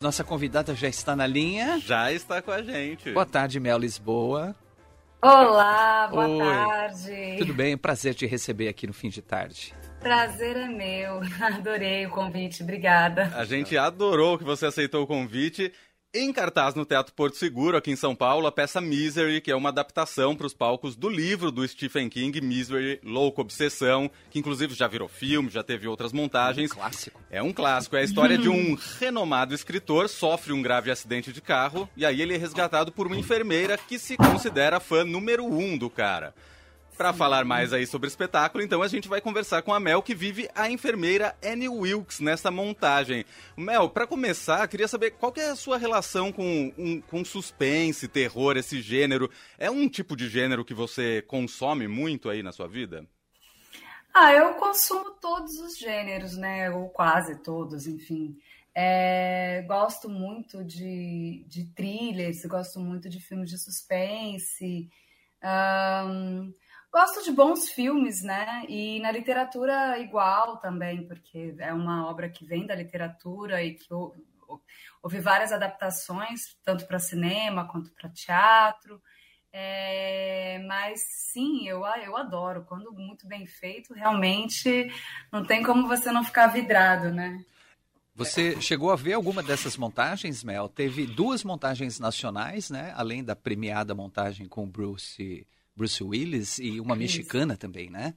Nossa convidada já está na linha. Já está com a gente. Boa tarde, Mel Lisboa. Olá, boa Oi. tarde. Tudo bem? Prazer te receber aqui no fim de tarde. Prazer é meu. Adorei o convite. Obrigada. A gente adorou que você aceitou o convite. Em cartaz no Teatro Porto Seguro, aqui em São Paulo, a peça Misery, que é uma adaptação para os palcos do livro do Stephen King, Misery, Louco Obsessão, que inclusive já virou filme, já teve outras montagens. É um clássico. É um clássico. É a história de um renomado escritor, sofre um grave acidente de carro, e aí ele é resgatado por uma enfermeira que se considera fã número um do cara. Para falar mais aí sobre o espetáculo, então a gente vai conversar com a Mel, que vive a enfermeira Annie Wilkes nessa montagem. Mel, para começar, queria saber qual que é a sua relação com, um, com suspense, terror, esse gênero. É um tipo de gênero que você consome muito aí na sua vida? Ah, eu consumo todos os gêneros, né? Ou quase todos, enfim. É, gosto muito de, de thrillers, gosto muito de filmes de suspense. Um, Gosto de bons filmes, né? E na literatura igual também, porque é uma obra que vem da literatura e que houve várias adaptações, tanto para cinema quanto para teatro. É, mas sim, eu, eu adoro. Quando muito bem feito, realmente não tem como você não ficar vidrado, né? Você chegou a ver alguma dessas montagens, Mel? Teve duas montagens nacionais, né? Além da premiada montagem com Bruce Bruce Willis e uma mexicana também, né?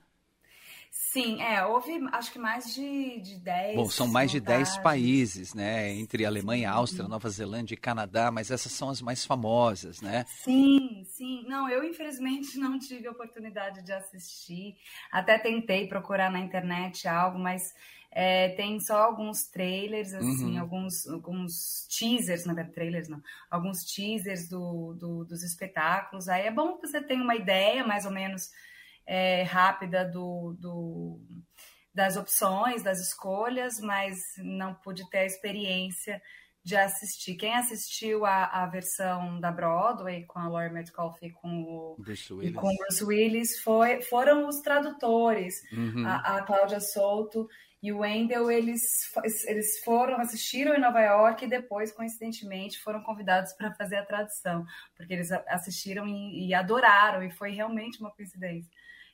Sim, é, houve acho que mais de, de 10. Bom, são mais de 10 países, né? Entre Alemanha, Áustria, Nova Zelândia e Canadá, mas essas são as mais famosas, né? Sim, sim. Não, eu infelizmente não tive a oportunidade de assistir. Até tentei procurar na internet algo, mas é, tem só alguns trailers, assim, uhum. alguns, alguns teasers, na verdade, trailers não, alguns teasers do, do, dos espetáculos. Aí é bom que você tenha uma ideia mais ou menos é, rápida do, do, das opções, das escolhas, mas não pude ter a experiência de assistir. Quem assistiu a, a versão da Broadway com a Laurie Metcalf e com o Bruce Willis, com Bruce Willis foi, foram os tradutores, uhum. a, a Cláudia Souto e o Wendell, eles, eles foram, assistiram em Nova York e depois, coincidentemente, foram convidados para fazer a tradução, porque eles assistiram e, e, adoraram, e foi realmente uma coincidência.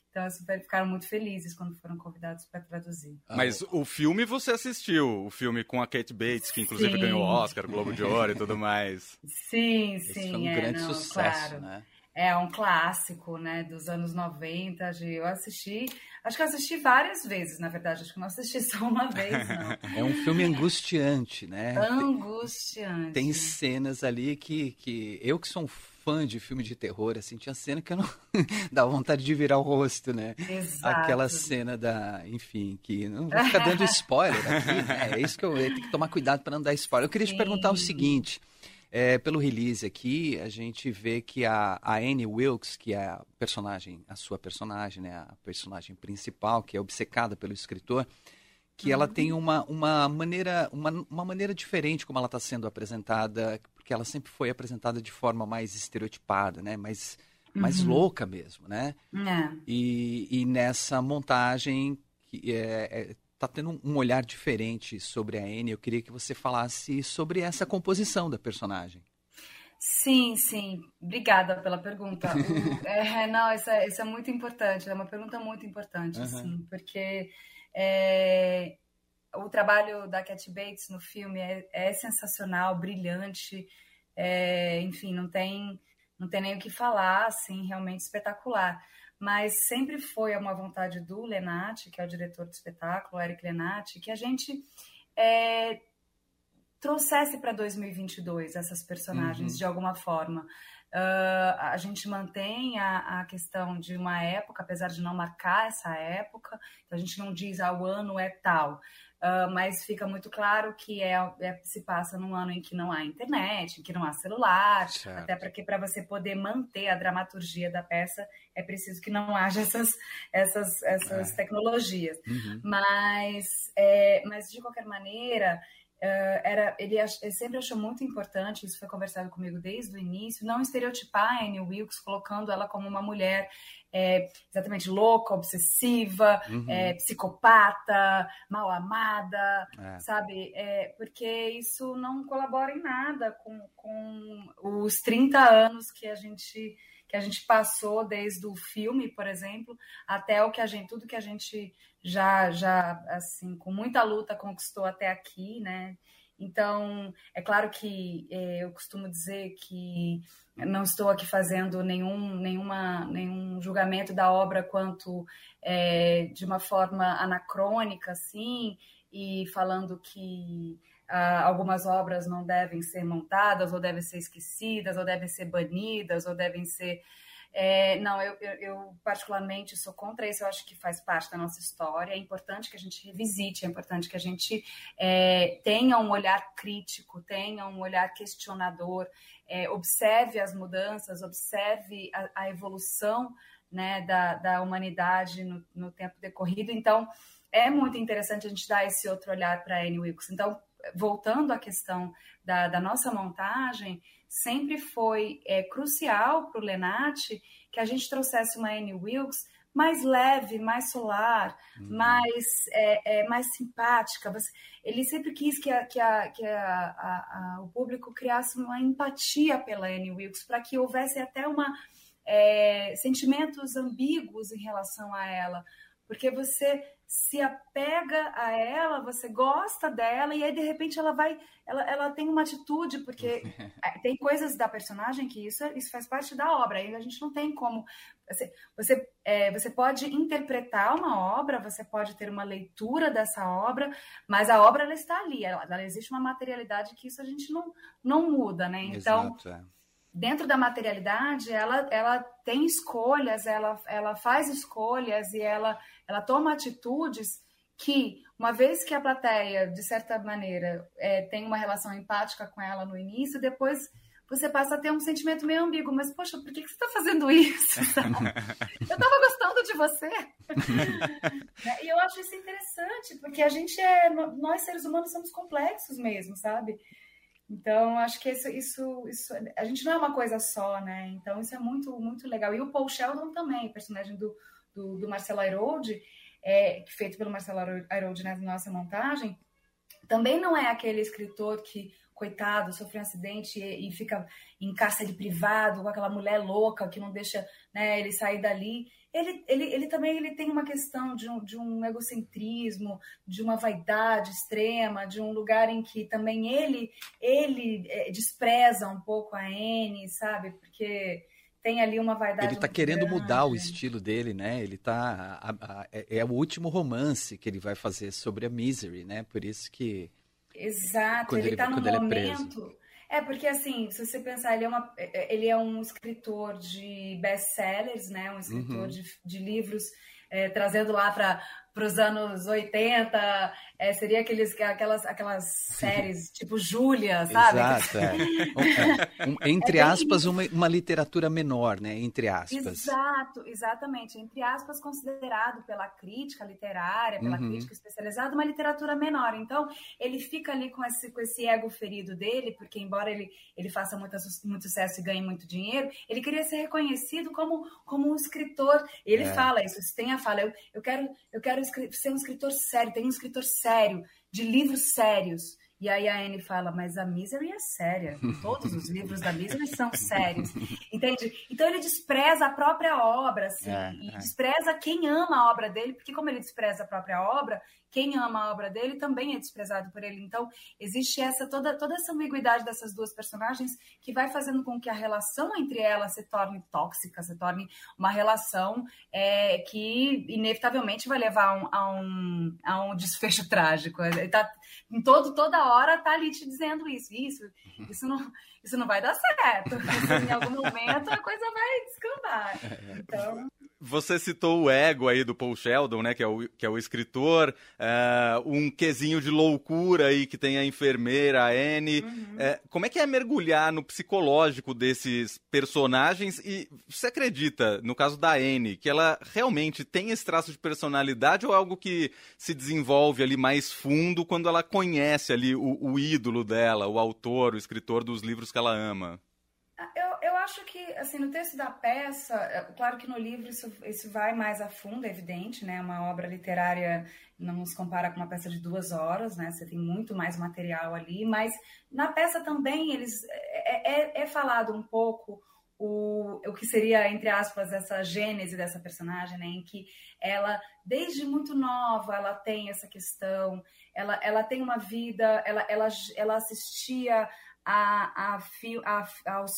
Então, eles ficaram muito felizes quando foram convidados para traduzir. Mas o filme você assistiu, o filme com a Kate Bates, que inclusive sim. ganhou o Oscar, Globo de Ouro e tudo mais. Sim, sim. Esse foi um é, grande não, sucesso, claro. né? É um clássico, né, dos anos 90. De, eu assisti, acho que eu assisti várias vezes, na verdade. Acho que não assisti só uma vez, não. É um filme angustiante, né? Angustiante. Tem, tem cenas ali que, que eu que sou um fã de filme de terror, assim, tinha cena que eu não dá vontade de virar o rosto, né? Exato. Aquela cena da, enfim, que não vou ficar dando spoiler aqui, né? É isso que eu, eu tenho que tomar cuidado para não dar spoiler. Eu queria Sim. te perguntar o seguinte, é, pelo release aqui, a gente vê que a, a Annie Wilkes, que é a personagem, a sua personagem, né, a personagem principal, que é obcecada pelo escritor, que uhum. ela tem uma, uma maneira uma, uma maneira diferente como ela está sendo apresentada, porque ela sempre foi apresentada de forma mais estereotipada, né, mais, mais uhum. louca mesmo, né? É. E, e nessa montagem que é, é está tendo um olhar diferente sobre a Anne. Eu queria que você falasse sobre essa composição da personagem. Sim, sim. Obrigada pela pergunta. é, não, isso é, isso é, muito importante. É uma pergunta muito importante, uhum. sim, porque é, o trabalho da Cat Bates no filme é, é sensacional, brilhante. É, enfim, não tem, não tem nem o que falar, assim, realmente espetacular mas sempre foi uma vontade do Lenati, que é o diretor do espetáculo, Eric Lenati, que a gente é, trouxesse para 2022 essas personagens uhum. de alguma forma. Uh, a gente mantém a, a, questão de uma época, apesar de não marcar essa época, então a gente não diz ah, o ano é tal. Uh, mas fica muito claro que é, é, se passa num ano em que não há internet, em que não há celular, certo. até porque para você poder manter a dramaturgia da peça é preciso que não haja essas, essas, essas é. tecnologias. Uhum. Mas, é, mas, de qualquer maneira, Uh, era, ele, ele, sempre achou muito importante, isso foi conversado comigo desde o início, não estereotipar a Annie Wilkes, colocando ela como uma mulher é, exatamente louca, obsessiva, uhum. é, psicopata, mal amada, é. sabe? É, porque isso não colabora em nada com, com os 30 anos que a gente que a gente passou desde o filme, por exemplo, até o que a gente, tudo que a gente já, já assim, com muita luta conquistou até aqui, né? Então, é claro que é, eu costumo dizer que não estou aqui fazendo nenhum, nenhuma, nenhum julgamento da obra quanto é, de uma forma anacrônica, assim, e falando que ah, algumas obras não devem ser montadas, ou devem ser esquecidas, ou devem ser banidas, ou devem ser. É, não, eu, eu, eu, particularmente sou contra isso, eu acho que faz parte da nossa história. É importante que a gente revisite, é importante que a gente é, tenha um olhar crítico, tenha um olhar questionador, é, observe as mudanças, observe a, a evolução né, da, da humanidade no, no tempo decorrido. Então, é muito interessante a gente dar esse outro olhar para Annie Wilkes. Então, voltando à questão da, da nossa montagem, sempre foi é, crucial para o Lenati que a gente trouxesse uma Annie Wilkes mais leve, mais solar, uhum. mais, é, é, mais simpática. Ele sempre quis que, a, que, a, que a, o público criasse uma empatia pela Annie Wilkes, para que houvesse até uma é, sentimentos ambíguos em relação a ela, porque você se apega a ela, você gosta dela, e aí de repente ela vai, ela, ela tem uma atitude, porque é, tem coisas da personagem que isso, isso faz parte da obra, aí a gente não tem como. Você, você, é, você pode interpretar uma obra, você pode ter uma leitura dessa obra, mas a obra ela está ali, ela, ela existe uma materialidade que isso a gente não, não muda, né? Então. Exato, é dentro da materialidade, ela, ela tem escolhas, ela, ela faz escolhas e ela, ela toma atitudes que, uma vez que a plateia, de certa maneira, é, tem uma relação empática com ela no início, depois você passa a ter um sentimento meio ambíguo, mas, poxa, por que, que você está fazendo isso? eu estava gostando de você. E eu acho isso interessante, porque a gente é, nós seres humanos somos complexos mesmo, sabe? Então, acho que isso, isso, isso, a gente não é uma coisa só, né? Então, isso é muito, muito legal. E o Paul Sheldon também, personagem do, do, do Marcelo Airoldi, é, feito pelo Marcelo Airoldi na nossa montagem, também não é aquele escritor que, coitado, sofreu um acidente e, e fica em cárcere privado com aquela mulher louca que não deixa né, ele sair dali ele, ele, ele também ele tem uma questão de um, de um egocentrismo, de uma vaidade extrema, de um lugar em que também ele, ele é, despreza um pouco a Anne, sabe? Porque tem ali uma vaidade. Ele está querendo grande. mudar o estilo dele, né? Ele tá. A, a, é, é o último romance que ele vai fazer sobre a Misery, né? Por isso que. Exato, ele está no é momento. É é, porque assim, se você pensar, ele é, uma, ele é um escritor de best-sellers, né? Um escritor uhum. de, de livros, é, trazendo lá para para os anos 80, é, seria aqueles, aquelas, aquelas séries tipo Júlia, sabe? Exato, é. um, é, entre é aspas, uma, uma literatura menor, né? Entre aspas. Exato, exatamente. Entre aspas, considerado pela crítica literária, pela uhum. crítica especializada, uma literatura menor. Então, ele fica ali com esse, com esse ego ferido dele, porque embora ele, ele faça muito, muito sucesso e ganhe muito dinheiro, ele queria ser reconhecido como, como um escritor. Ele é. fala isso, tem a fala, eu, eu quero, eu quero ser um escritor sério, tem um escritor sério, de livros sérios. E aí a Anne fala, mas a Misery é séria. Todos os livros da Misery são sérios. Entende? Então ele despreza a própria obra, assim, é, e é. despreza quem ama a obra dele, porque como ele despreza a própria obra, quem ama a obra dele também é desprezado por ele. Então, existe essa toda, toda essa ambiguidade dessas duas personagens que vai fazendo com que a relação entre elas se torne tóxica, se torne uma relação é, que inevitavelmente vai levar a um, a um, a um desfecho trágico. Ele tá, em todo, toda hora tá ali te dizendo isso, isso, isso não, isso não vai dar certo. Isso, em algum momento a coisa vai descambar. Então. você citou o ego aí do Paul Sheldon, né? Que é o, que é o escritor, uh, um quesinho de loucura aí que tem a enfermeira, a Anne. Uhum. Uh, como é que é mergulhar no psicológico desses personagens? E você acredita, no caso da Anne, que ela realmente tem esse traço de personalidade ou é algo que se desenvolve ali mais fundo quando ela conhece ali o, o ídolo dela, o autor, o escritor dos livros que ela ama? acho que, assim, no texto da peça, é, claro que no livro isso, isso vai mais a fundo, é evidente, né? Uma obra literária não se compara com uma peça de duas horas, né? Você tem muito mais material ali, mas na peça também eles é, é, é falado um pouco o, o que seria, entre aspas, essa gênese dessa personagem, né? Em que ela, desde muito nova, ela tem essa questão, ela, ela tem uma vida, ela, ela, ela assistia a, a, a, aos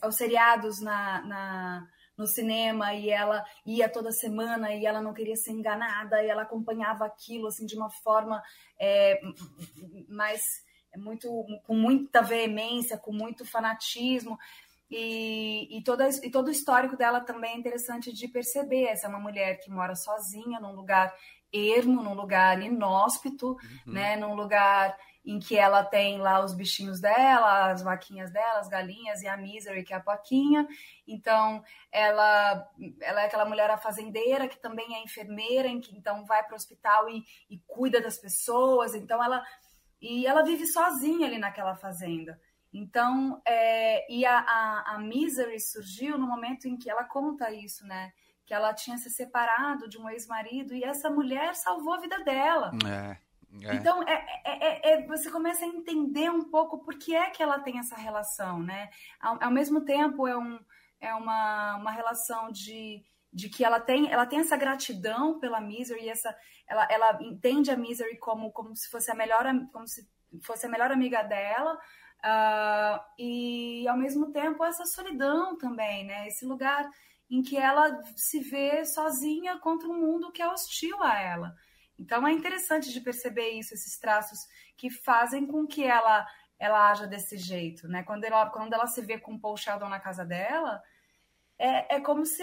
aos seriados na, na, no cinema e ela ia toda semana e ela não queria ser enganada e ela acompanhava aquilo assim de uma forma é, mais muito com muita veemência, com muito fanatismo. E, e, toda, e todo o histórico dela também é interessante de perceber. Essa é uma mulher que mora sozinha, num lugar ermo, num lugar inóspito, uhum. né, num lugar em que ela tem lá os bichinhos dela, as vaquinhas dela, as galinhas e a Misery, que é a Paquinha. Então, ela, ela é aquela mulher fazendeira que também é enfermeira, que então vai para o hospital e, e cuida das pessoas. Então, ela e ela vive sozinha ali naquela fazenda. Então, é, e a, a, a Misery surgiu no momento em que ela conta isso, né? Que ela tinha se separado de um ex-marido e essa mulher salvou a vida dela. É. É. Então, é, é, é, você começa a entender um pouco por que é que ela tem essa relação, né? Ao, ao mesmo tempo, é, um, é uma, uma relação de, de que ela tem, ela tem essa gratidão pela Misery, essa, ela, ela entende a Misery como, como se fosse a melhor, como se fosse a melhor amiga dela, uh, e ao mesmo tempo essa solidão também, né? Esse lugar em que ela se vê sozinha contra um mundo que é hostil a ela. Então é interessante de perceber isso, esses traços que fazem com que ela ela haja desse jeito, né? Quando ela, quando ela se vê com Paul Sheldon na casa dela, é, é como se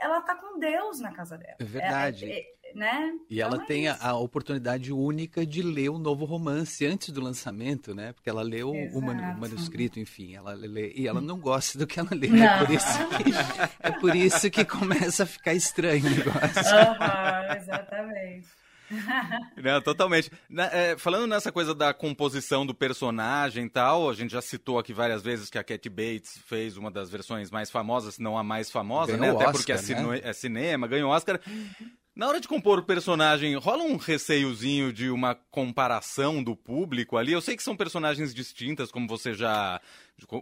ela tá com Deus na casa dela. É verdade. É, é, né? E então ela é tem a, a, oportunidade única de ler o novo romance antes do lançamento, né? Porque ela leu o, manuscrito, enfim, ela lê, e ela não gosta do que ela lê. É por, isso que, é por isso que começa a ficar estranho o negócio. Uhum, exatamente. Não, totalmente. Na, é, falando nessa coisa da composição do personagem e tal, a gente já citou aqui várias vezes que a Cat Bates fez uma das versões mais famosas, se não a mais famosa, ganhou né? Até Oscar, porque é, né? é, cinema, ganhou Oscar. Na hora de compor o personagem, rola um receiozinho de uma comparação do público ali? Eu sei que são personagens distintas, como você já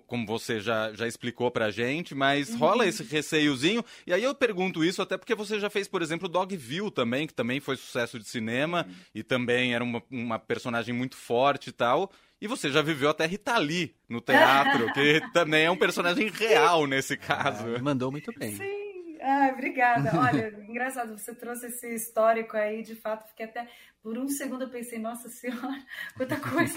como você já, já explicou pra gente, mas uhum. rola esse receiozinho. E aí eu pergunto isso até porque você já fez, por exemplo, Dogville também, que também foi sucesso de cinema uhum. e também era uma, uma personagem muito forte e tal. E você já viveu até Rita Lee no teatro, que também é um personagem real nesse caso. Ah, mandou muito bem. Sim. Ah, obrigada. Olha, engraçado, você trouxe esse histórico aí, de fato, fiquei até. Por um segundo eu pensei, nossa senhora, quanta coisa.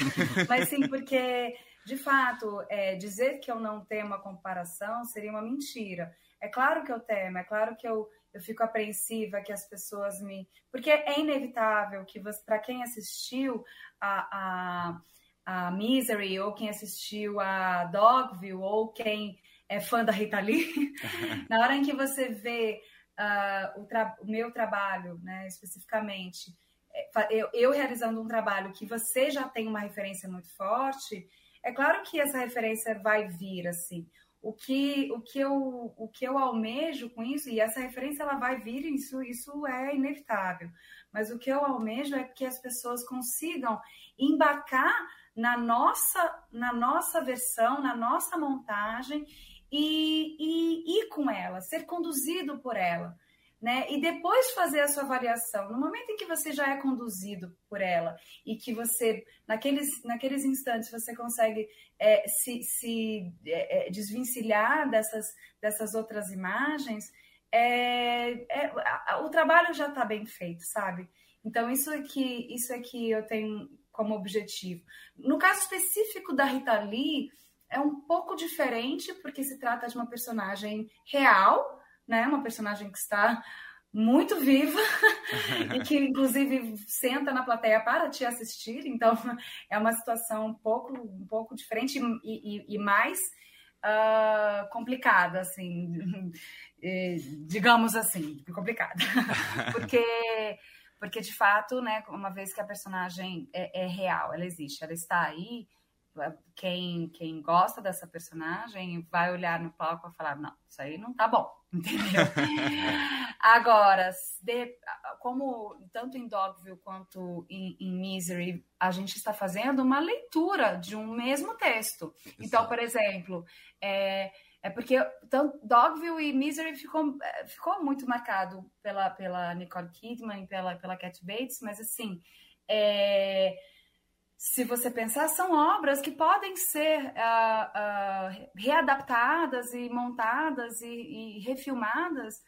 Mas sim, porque, de fato, é, dizer que eu não tenho uma comparação seria uma mentira. É claro que eu temo, é claro que eu, eu fico apreensiva que as pessoas me. Porque é inevitável que, para quem assistiu a, a, a Misery, ou quem assistiu a Dogville, ou quem é fã da Rita Lee, na hora em que você vê uh, o, o, meu trabalho, né, especificamente, é, eu, eu, realizando um trabalho que você já tem uma referência muito forte, é claro que essa referência vai vir assim. O que, o que, eu, o que eu almejo com isso, e essa referência ela vai vir, isso, isso é inevitável. Mas o que eu almejo é que as pessoas consigam embarcar na nossa, na nossa versão, na nossa montagem e, e ir com ela, ser conduzido por ela. Né? E depois fazer a sua avaliação. No momento em que você já é conduzido por ela e que você, naqueles, naqueles instantes, você consegue é, se, se é, é desvencilhar dessas, dessas outras imagens, é, é, o trabalho já está bem feito, sabe? Então, isso é, que, isso é que eu tenho como objetivo. No caso específico da Rita Lee, é um pouco diferente, porque se trata de uma personagem real, né? Uma personagem que está muito viva e que inclusive senta na plateia para te assistir. Então é uma situação um pouco, um pouco diferente e, e, e mais uh, complicada, assim, digamos assim, complicada, porque porque de fato, né, uma vez que a personagem é, é real, ela existe, ela está aí quem, quem gosta dessa personagem vai olhar no palco e falar: não, isso aí não tá bom, entendeu? Agora, de, como tanto em Dogville quanto em, em, Misery, a gente está fazendo uma leitura de um mesmo texto. Então, por exemplo, é, é porque tanto Dogville e Misery ficou, é, ficou muito marcado pela, pela Nicole Kidman e pela, pela Cat Bates, mas assim. É, se você pensar, são obras que podem ser uh, uh, readaptadas e montadas e, e refilmadas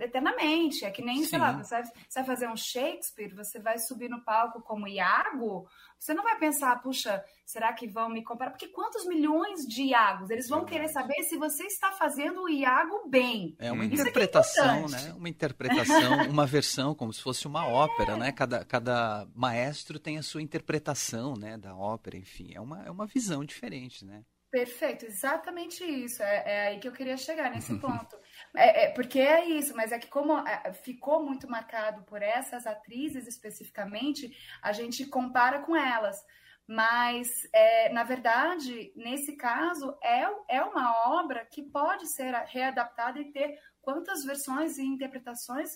eternamente. É que nem, Sim. sei lá, você vai, você vai, fazer um Shakespeare, você vai subir no palco como Iago, você não vai pensar, puxa, será que vão me comprar? Porque quantos milhões de Iagos? Eles vão querer saber se você está fazendo o Iago bem. É uma Isso interpretação, é né? Uma interpretação, uma versão, como se fosse uma é. ópera, né? Cada, cada maestro tem a sua interpretação, né, da ópera, enfim. É uma, é uma visão diferente, né? Perfeito, exatamente isso. É, é aí que eu queria chegar nesse ponto. É, é, porque é isso, mas é que como é, ficou muito marcado por essas atrizes especificamente, a gente compara com elas. Mas, é, na verdade, nesse caso, é, é uma obra que pode ser readaptada e ter quantas versões e interpretações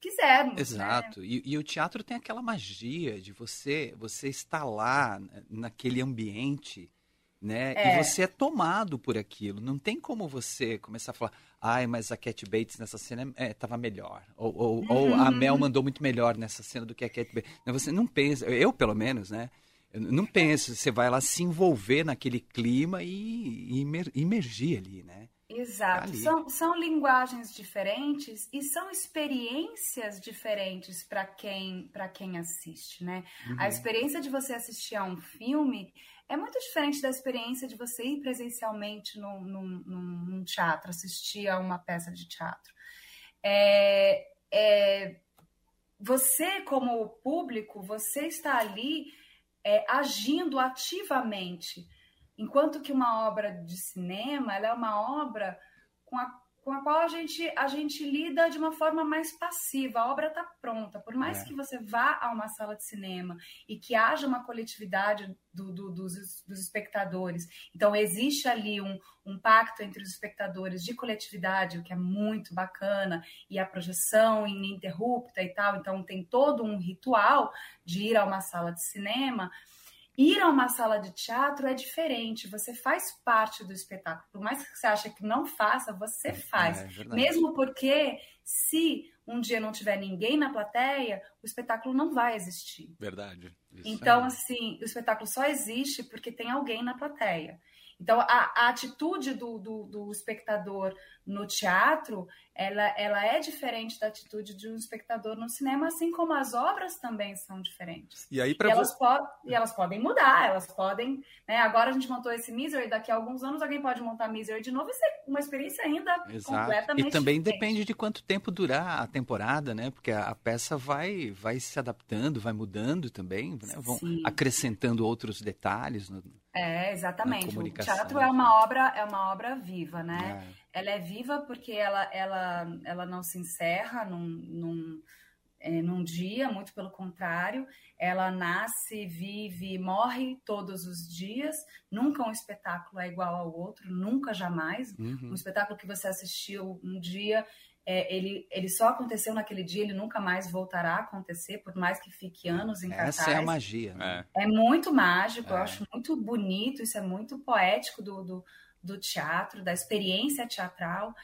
quisermos. Né? Exato. Né? E, e, o teatro tem aquela magia de você, você estar lá naquele ambiente né? É. E você é tomado por aquilo. Não tem como você começar a falar, ai, mas a Cat Bates nessa cena estava é, melhor. Ou, ou, uhum. ou, a Mel mandou muito melhor nessa cena do que a Cat Bates. Você não pensa, eu pelo menos, né? não penso, você vai lá se envolver naquele clima e, e imergir ali, né? Exato. São, são linguagens diferentes e são experiências diferentes para quem, quem assiste, né? Uhum. A experiência de você assistir a um filme é muito diferente da experiência de você ir presencialmente num, num, num teatro, assistir a uma peça de teatro. É, é, você, como público, você está ali é, agindo ativamente, enquanto que uma obra de cinema ela é uma obra com a com a qual a gente, a gente lida de uma forma mais passiva. A obra está pronta. Por mais é. que você vá a uma sala de cinema e que haja uma coletividade do, do, dos, dos, espectadores, então existe ali um, um pacto entre os espectadores de coletividade, o que é muito bacana, e a projeção ininterrupta e tal. Então tem todo um ritual de ir a uma sala de cinema. Ir a uma sala de teatro é diferente, você faz parte do espetáculo. Por mais que você ache que não faça, você é, faz. É, Mesmo porque, se um dia não tiver ninguém na plateia, o espetáculo não vai existir. Verdade. então, é. assim, o espetáculo só existe porque tem alguém na plateia. Então, a, a atitude do, do, do, espectador no teatro, ela, ela é diferente da atitude de um espectador no cinema, assim como as obras também são diferentes. E aí, para elas, você... po e elas podem mudar, elas podem. Né? Agora a gente montou esse Misery, daqui a alguns anos alguém pode montar Misery de novo e ser uma experiência ainda Exato. completamente E também diferente. depende de quanto tempo durar a temporada, né? Porque a, a peça vai, vai se adaptando, vai mudando também, né? vão Sim. acrescentando outros detalhes. No é, exatamente. O teatro é uma obra, é uma obra viva, né? É. Ela é viva porque ela, ela, ela não se encerra num, num, é, num dia, muito pelo contrário, ela nasce, vive, morre todos os dias. Nunca um espetáculo é igual ao outro, nunca, jamais. Uhum. Um espetáculo que você assistiu um dia é, ele, ele só aconteceu naquele dia, ele nunca mais voltará a acontecer, por mais que fique anos em cartaz. Essa é a magia. Né? É. é muito mágico, é. eu acho muito bonito, isso é muito poético do, do, do teatro, da experiência teatral.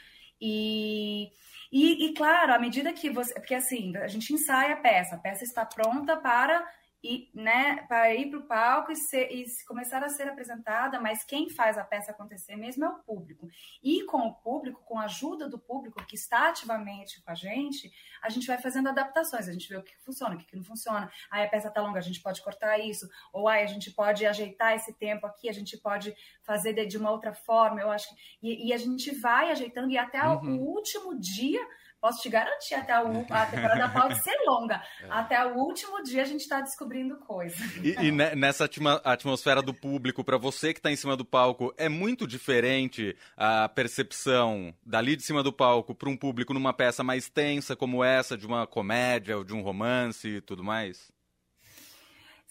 E, e, e, claro, à medida que você. Porque assim, a gente ensaia a peça, a peça está pronta para e, né, para ir para o palco e, ser, e, começar a ser apresentada, mas quem faz a peça acontecer mesmo é o público. E com o público, com a ajuda do público que está ativamente com a gente, a gente vai fazendo adaptações, a gente vê o que funciona, o que não funciona. Aí a peça está longa, a gente pode cortar isso, ou aí a gente pode ajeitar esse tempo aqui, a gente pode fazer de, de uma outra forma, eu acho que... E, e, a gente vai ajeitando, e até uhum. o último dia posso te garantir, até a, a temporada pode ser longa. É. Até o último dia a gente está descobrindo coisas. E, e, nessa atmosfera do público, para você que está em cima do palco, é muito diferente a percepção dali de cima do palco para um público numa peça mais tensa como essa, de uma comédia ou de um romance e tudo mais?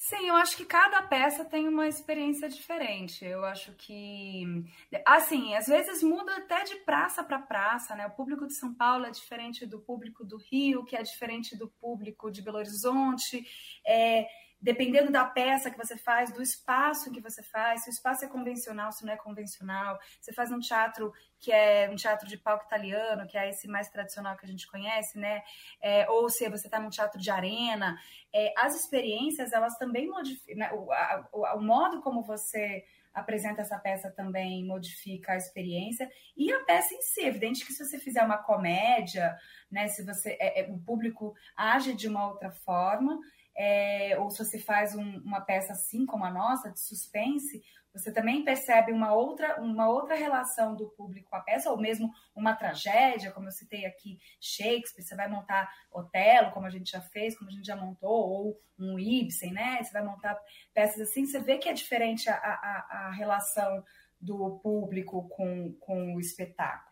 Sim, eu acho que cada peça tem uma experiência diferente. Eu acho que, assim, às vezes muda até de praça para praça, né? O público de São Paulo é diferente do público do Rio, que é diferente do público de Belo Horizonte. É, dependendo da peça que você faz, do espaço que você faz, se o espaço é convencional, se não é convencional, você faz um teatro que é um teatro de palco italiano, que é esse mais tradicional que a gente conhece, né? É, ou se você está num teatro de arena, é, as experiências elas também modificam, né? o, o, o modo como você apresenta essa peça também modifica a experiência e a peça em si. É evidente que se você fizer uma comédia, né, se você é, é, o público age de uma outra forma, é, ou se você faz um, uma peça assim como a nossa, de suspense, você também percebe uma outra, uma outra relação do público com a peça, ou mesmo uma tragédia, como eu citei aqui, Shakespeare, você vai montar Otelo, como a gente já fez, como a gente já montou, ou um Ibsen, né? Você vai montar peças assim, você vê que é diferente a, a, a relação do público com, com o espetáculo.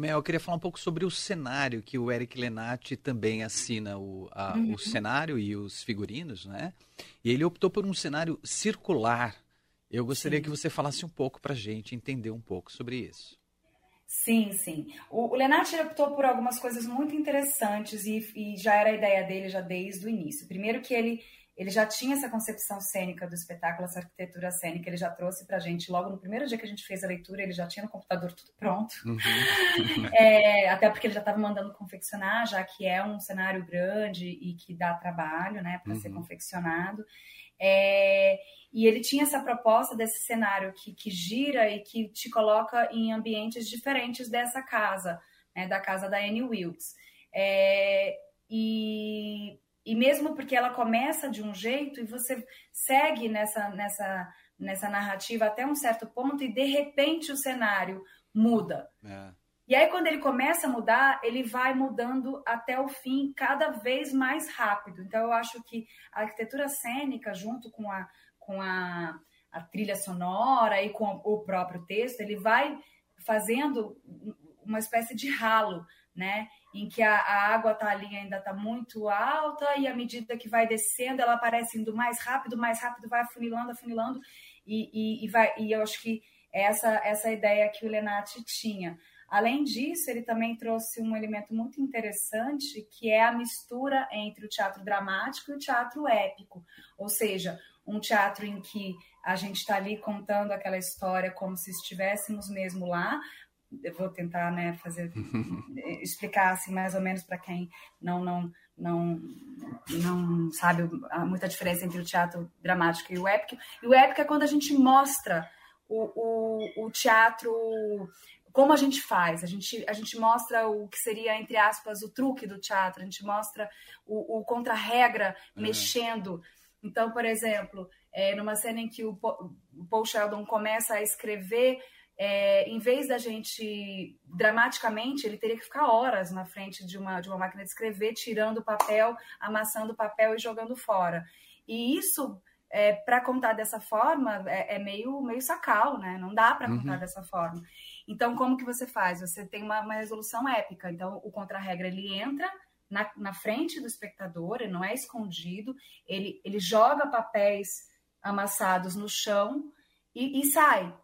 Mel, eu queria falar um pouco sobre o cenário, que o Eric Lenati também assina o, a, uhum. o cenário e os figurinos, né? E ele optou por um cenário circular. Eu gostaria sim. que você falasse um pouco para a gente entender um pouco sobre isso. Sim, sim. O, o Lenati optou por algumas coisas muito interessantes e, e já era a ideia dele já desde o início. Primeiro que ele ele já tinha essa concepção cênica do espetáculo, essa arquitetura cênica, ele já trouxe para a gente, logo no primeiro dia que a gente fez a leitura, ele já tinha no computador tudo pronto. Uhum. é, até porque ele já estava mandando confeccionar, já que é um cenário grande e que dá trabalho né, para uhum. ser confeccionado. É, e ele tinha essa proposta desse cenário que, que gira e que te coloca em ambientes diferentes dessa casa, né, da casa da Annie Wilkes. É, e e mesmo porque ela começa de um jeito e você segue nessa, nessa, nessa narrativa até um certo ponto e de repente o cenário muda. É. E aí, quando ele começa a mudar, ele vai mudando até o fim cada vez mais rápido. Então, eu acho que a arquitetura cênica, junto com a, com a, a trilha sonora e com o próprio texto, ele vai fazendo uma espécie de ralo, né? Em que a, a água tá ali ainda está muito alta e à medida que vai descendo ela aparece indo mais rápido, mais rápido, vai afunilando, afunilando e, e, e vai e eu acho que essa essa ideia que o Lenati tinha. Além disso, ele também trouxe um elemento muito interessante que é a mistura entre o teatro dramático e o teatro épico, ou seja, um teatro em que a gente está ali contando aquela história como se estivéssemos mesmo lá, eu vou tentar né, fazer explicar assim mais ou menos para quem não não não não sabe muita diferença entre o teatro dramático e o épico. E o épico é quando a gente mostra o, o, o teatro como a gente faz, a gente, a gente mostra o que seria, entre aspas, o truque do teatro, a gente mostra o, o contra-regra uhum. mexendo. Então, por exemplo, é, numa cena em que o Paul Sheldon começa a escrever é, em vez da gente dramaticamente, ele teria que ficar horas na frente de uma, de uma máquina de escrever, tirando o papel, amassando o papel e jogando fora. E isso, é, para contar dessa forma, é, é, meio, meio sacal, né? Não dá para contar uhum. dessa forma. Então, como que você faz? Você tem uma, uma resolução épica. Então, o contra-regra, ele entra na, na frente do espectador, ele não é escondido, ele, ele joga papéis amassados no chão e, e sai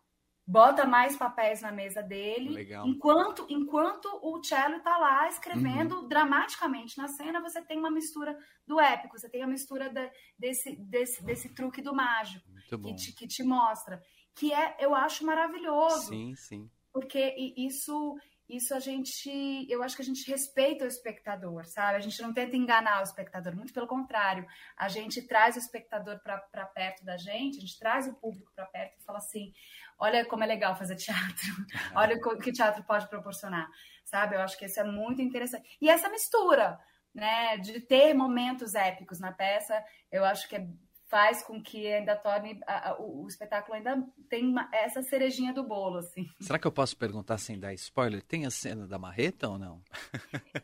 bota mais papéis na mesa dele, Legal. enquanto enquanto o cello está lá escrevendo uhum. dramaticamente na cena, você tem uma mistura do épico, você tem a mistura de, desse, desse, desse truque do mágico que te, que te mostra, que é eu acho maravilhoso. Sim, sim. Porque isso isso a gente, eu acho que a gente respeita o espectador, sabe? A gente não tenta enganar o espectador, muito pelo contrário, a gente traz o espectador para perto da gente, a gente traz o público para perto e fala assim: olha como é legal fazer teatro, olha o que teatro pode proporcionar, sabe? Eu acho que isso é muito interessante. E essa mistura, né, de ter momentos épicos na peça, eu acho que é faz com que ainda torne a, a, o, o, espetáculo ainda tem uma, essa cerejinha do bolo, assim. Será que eu posso perguntar sem dar spoiler? Tem a cena da marreta ou não?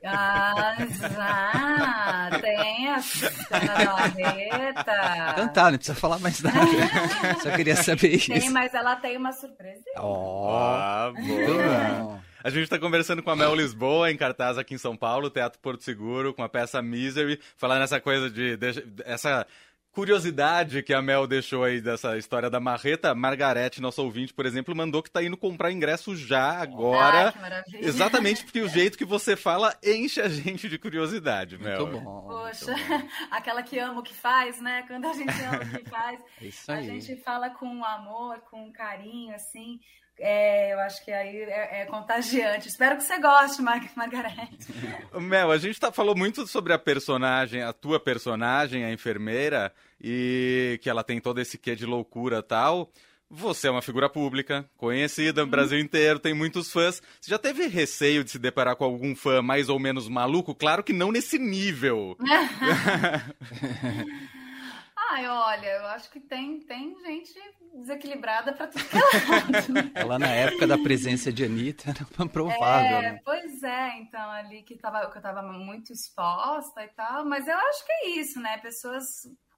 Ah, já, tem a cena da marreta. Então tá, não precisa falar mais nada. Só queria saber isso. Tem, mas ela tem uma surpresa. Oh, ah, boa. A gente está conversando com a Mel Lisboa, em cartaz aqui em São Paulo, Teatro Porto Seguro, com a peça Misery, falando nessa coisa de, de essa curiosidade que a Mel deixou aí dessa história da marreta, Margarete, nosso ouvinte, por exemplo, mandou que tá indo comprar ingresso já agora. Ah, que maravilha. Exatamente porque o jeito que você fala enche a gente de curiosidade, Mel. Muito bom. Poxa, muito bom. aquela que ama o que faz, né? Quando a gente ama o que faz, Isso aí. a gente fala com amor, com carinho, assim. É, eu acho que aí é, é, contagiante. Espero que você goste, Mar Margarete. Mel, a gente tá, falou muito sobre a personagem, a tua personagem, a enfermeira, e que ela tem todo esse quê de loucura e tal. Você é uma figura pública, conhecida no uhum. Brasil inteiro, tem muitos fãs. Você já teve receio de se deparar com algum fã mais ou menos maluco? Claro que não nesse nível. Ai, olha, eu acho que tem, tem gente desequilibrada para tudo que é Ela na época da presença de Anitta era provável. É, né? Pois é, então ali que, tava, que eu estava muito exposta e tal, mas eu acho que é isso, né? Pessoas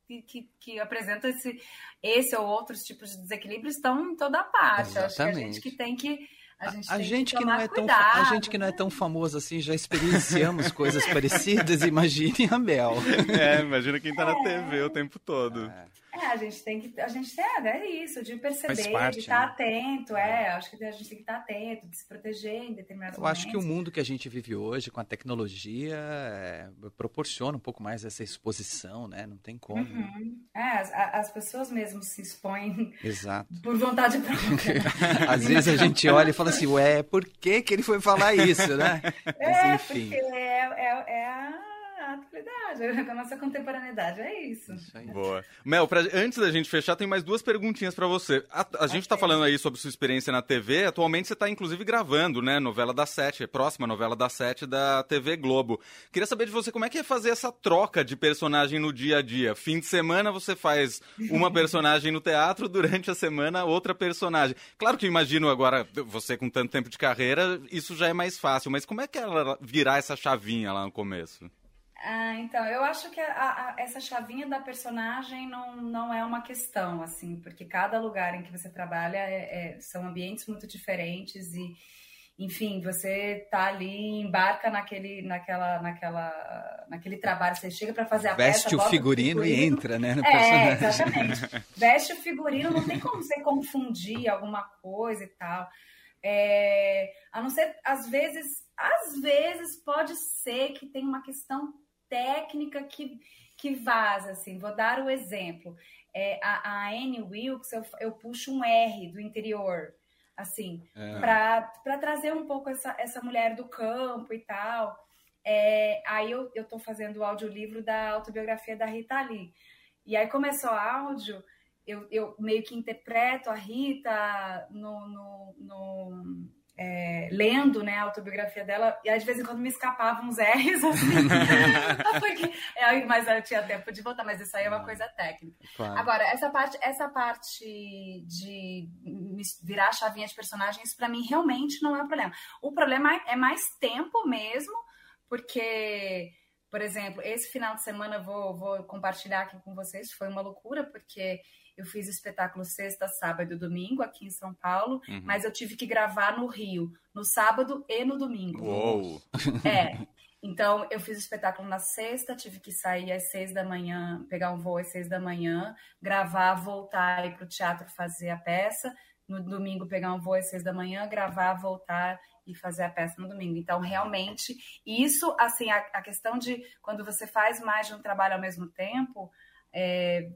que, que, que, apresentam esse, esse ou outros tipos de desequilíbrio estão em toda a parte. Exatamente. Acho que a gente que tem que a gente, a gente que, que, não é tão cuidado, a gente que não é tão famoso assim já experienciamos coisas parecidas imagine a Mel é imagina quem tá é. na TV o tempo todo é. É, a gente tem que. A gente tem, é isso, de perceber, parte, de estar né? atento, é, é. Acho que a gente tem que estar atento, de se proteger em determinados Eu momentos. acho que o mundo que a gente vive hoje, com a tecnologia, é, proporciona um pouco mais essa exposição, né? Não tem como. Uhum. É, as, as, pessoas mesmo se expõem Exato. por vontade própria. Às vezes a gente olha e fala assim, ué, por que, que ele foi falar isso, né? É, Mas, enfim. porque é, é, é a a atualidade, a nossa contemporaneidade, é isso. isso Boa. Mel, pra, antes da gente fechar, tem mais duas perguntinhas para você. A, a gente está falando aí sobre sua experiência na TV, atualmente você está inclusive gravando, né, novela da Sete, próxima novela da Sete da TV Globo. Queria saber de você como é que é fazer essa troca de personagem no dia a dia. Fim de semana você faz uma personagem no teatro, durante a semana outra personagem. Claro que eu imagino agora, você com tanto tempo de carreira, isso já é mais fácil, mas como é que é ela virar essa chavinha lá no começo? Ah, então, eu acho que a, a, essa chavinha da personagem não, não é uma questão, assim, porque cada lugar em que você trabalha é, é, são ambientes muito diferentes e, enfim, você tá ali, embarca naquele, naquela, naquela, naquele trabalho, você chega para fazer a Veste peça, o figurino, o figurino, e entra, né, no é, personagem. exatamente. Veste o figurino, não tem como você confundir alguma coisa e tal. É, a não ser, às vezes, às vezes pode ser que tem uma questão técnica que, que vaza, assim. Vou dar o exemplo. É, a, a Anne Wilkes, eu, eu puxo um R do interior, assim, é. para trazer um pouco essa, essa mulher do campo e tal. É, aí eu, eu tô fazendo o audiolivro da autobiografia da Rita Lee. E aí começou o áudio, eu, eu meio que interpreto a Rita no, no, no é, lendo né, a autobiografia dela, e de vez em quando me escapavam uns R's, assim. Porque, é, mas eu tinha tempo de voltar, mas isso aí é uma coisa técnica. Claro. Agora, essa parte, essa parte de virar a chavinha de personagens, para mim, realmente não é um problema. O problema é mais tempo mesmo, porque, por exemplo, esse final de semana eu vou, vou compartilhar aqui com vocês, foi uma loucura, porque eu fiz espetáculo sexta, sábado e domingo aqui em São Paulo, uhum. mas eu tive que gravar no Rio, no sábado e no domingo. Uou! É. Então, eu fiz o espetáculo na sexta, tive que sair às seis da manhã, pegar um voo às seis da manhã, gravar, voltar, ir para o teatro fazer a peça. No domingo, pegar um voo às seis da manhã, gravar, voltar e fazer a peça no domingo. Então, realmente, isso, assim, a, a questão de quando você faz mais de um trabalho ao mesmo tempo, é,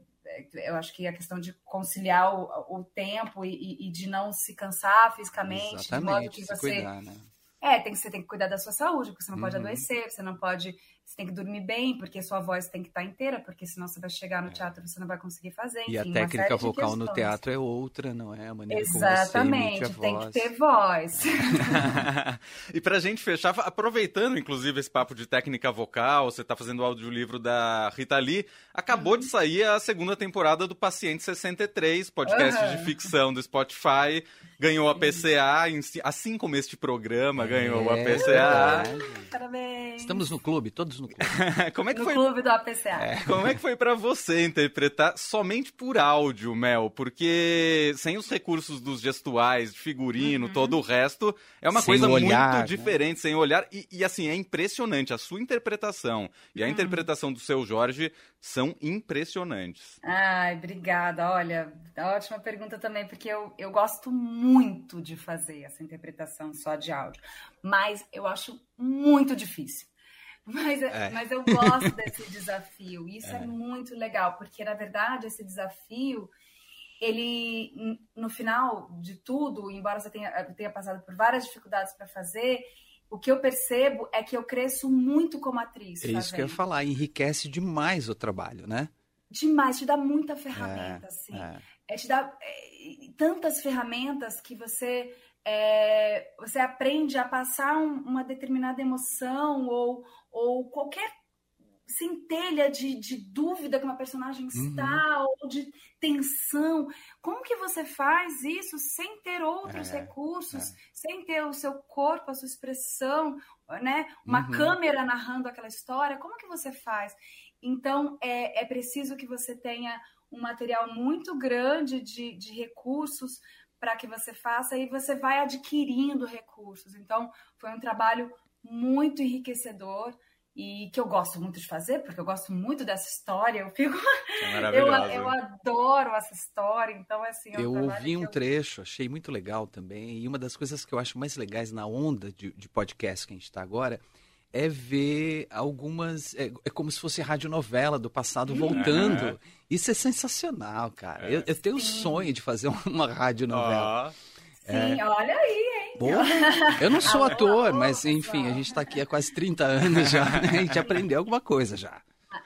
eu acho que a questão de conciliar o, o tempo e, e, de não se cansar fisicamente, Exatamente, de modo que você. Cuidar, né? É, tem, você tem que cuidar da sua saúde, porque você não uhum. pode adoecer, você não pode você tem que dormir bem, porque sua voz tem que estar inteira, porque senão você vai chegar no é. teatro e você não vai conseguir fazer. Enfim, e a técnica vocal no teatro é outra, não é? A maneira Exatamente, como você tem que ter voz. e pra gente fechar, aproveitando inclusive esse papo de técnica vocal, você está fazendo o audiolivro da Rita Lee, acabou uhum. de sair a segunda temporada do Paciente 63, podcast uhum. de ficção do Spotify ganhou a PCA, assim como este programa ganhou a é PCA. Parabéns. Estamos no clube, todos no clube. como é que no foi? clube do APCA. É, como é que foi para você interpretar somente por áudio, Mel? Porque sem os recursos dos gestuais, de figurino, uhum. todo o resto, é uma sem coisa olhar, muito né? diferente, sem olhar. E, e, assim, é impressionante. A sua interpretação e a uhum. interpretação do seu Jorge são impressionantes. Ai, obrigada. Olha, ótima pergunta também, porque eu, eu gosto muito muito de fazer essa interpretação só de áudio, mas eu acho muito difícil. Mas, é. mas eu gosto desse desafio. Isso é. é muito legal, porque na verdade esse desafio ele no final de tudo, embora você tenha, tenha passado por várias dificuldades para fazer, o que eu percebo é que eu cresço muito como atriz. É isso fazendo. que eu ia falar, enriquece demais o trabalho, né? Demais, te dá muita ferramenta, é, assim. É. é te dá é, tantas ferramentas que você é, você aprende a passar um, uma determinada emoção ou, ou qualquer centelha de, de dúvida que uma personagem uhum. está, ou de tensão. Como que você faz isso sem ter outros é, recursos, é. sem ter o seu corpo, a sua expressão, né? Uma uhum. câmera narrando aquela história? Como que você faz? Então, é, é preciso que você tenha um material muito grande de, de recursos para que você faça e você vai adquirindo recursos. Então, foi um trabalho muito enriquecedor e que eu gosto muito de fazer, porque eu gosto muito dessa história. Eu fico. É eu, eu adoro essa história. Então, assim. É um eu ouvi um eu... trecho, achei muito legal também. E uma das coisas que eu acho mais legais na onda de, de podcast que a gente está agora é ver algumas. É, é, como se fosse radionovela do passado voltando. Uhum. Isso é sensacional, cara. É. Eu, eu, tenho o sonho de fazer uma radionovela. Oh. Sim, olha aí, hein? Boa. Eu não sou ator, mas enfim, a gente está aqui há quase 30 anos já, né? A gente aprendeu alguma coisa já.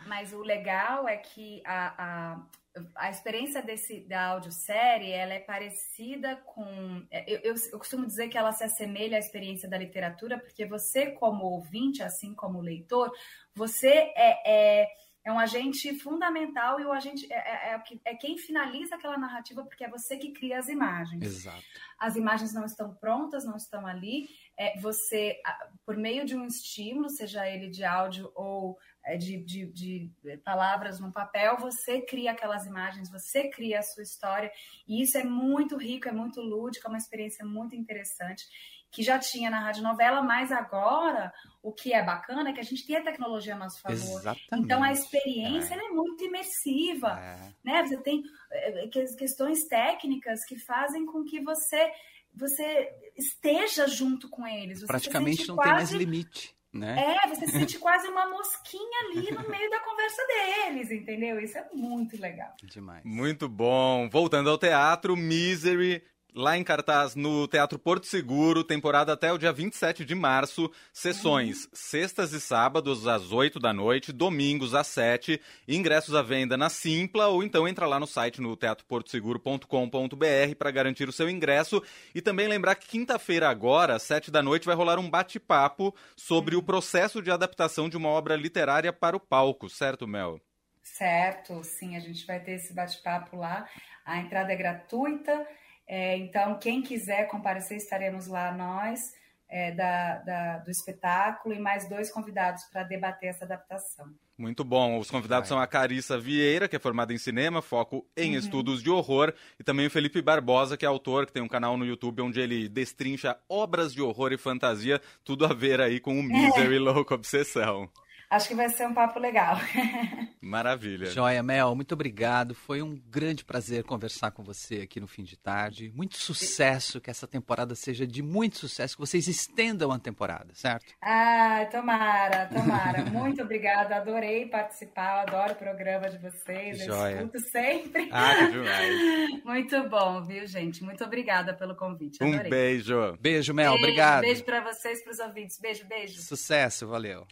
Mas o legal é que a, a a experiência desse da audiosérie ela é parecida com é, eu, eu, eu, costumo dizer que ela se assemelha à experiência da literatura porque você como ouvinte assim como leitor você é, é, é um agente fundamental e o agente é, é, é, é, quem finaliza aquela narrativa porque é você que cria as imagens Exato. as imagens não estão prontas não estão ali é, você por meio de um estímulo seja ele de áudio ou de, de, de, palavras no papel, você cria aquelas imagens, você cria a sua história, e isso é muito rico, é muito lúdico, é uma experiência muito interessante, que já tinha na rádio novela, mas agora o que é bacana é que a gente tem a tecnologia a nosso favor. Exatamente. Então a experiência é. é muito imersiva, é. né? Você tem é, questões técnicas que fazem com que você você esteja junto com eles. Praticamente não quase... tem mais limite né? É, você sente quase uma mosquinha ali no meio da conversa deles, entendeu? Isso é muito legal. Demais. Muito bom. Voltando ao teatro, Misery lá em cartaz no Teatro Porto Seguro, temporada até o dia 27 de março. Sessões sextas e sábados às 8 da noite, domingos às 7. Ingressos à venda na Simpla ou então entra lá no site no teatroportoseguro.com.br para garantir o seu ingresso. E também lembrar que quinta-feira agora, às 7 da noite, vai rolar um bate-papo sobre o processo de adaptação de uma obra literária para o palco, certo, Mel? Certo, sim, a gente vai ter esse bate-papo lá. A entrada é gratuita. É, então, quem quiser comparecer, estaremos lá nós, é, da, da, do espetáculo, e mais dois convidados para debater essa adaptação. Muito bom. Os convidados são a Carissa Vieira, que é formada em cinema, foco em uhum. estudos de horror, e também o Felipe Barbosa, que é autor, que tem um canal no YouTube onde ele destrincha obras de horror e fantasia, tudo a ver aí com o Misery é. Louco Obsessão. Acho que vai ser um papo legal. Maravilha. Joia, Mel, muito obrigado. Foi um grande prazer conversar com você aqui no fim de tarde. Muito sucesso, que essa temporada seja de muito sucesso, que vocês estendam a temporada, certo? Ah, tomara, tomara. muito obrigada, adorei participar, adoro o programa de vocês, Joia. eu escuto sempre. Ah, que demais. muito bom, viu, gente? Muito obrigada pelo convite. Adorei. Um beijo. Beijo, Mel, beijo, obrigado. Beijo para vocês, para os ouvintes. Beijo, beijo. Sucesso, valeu.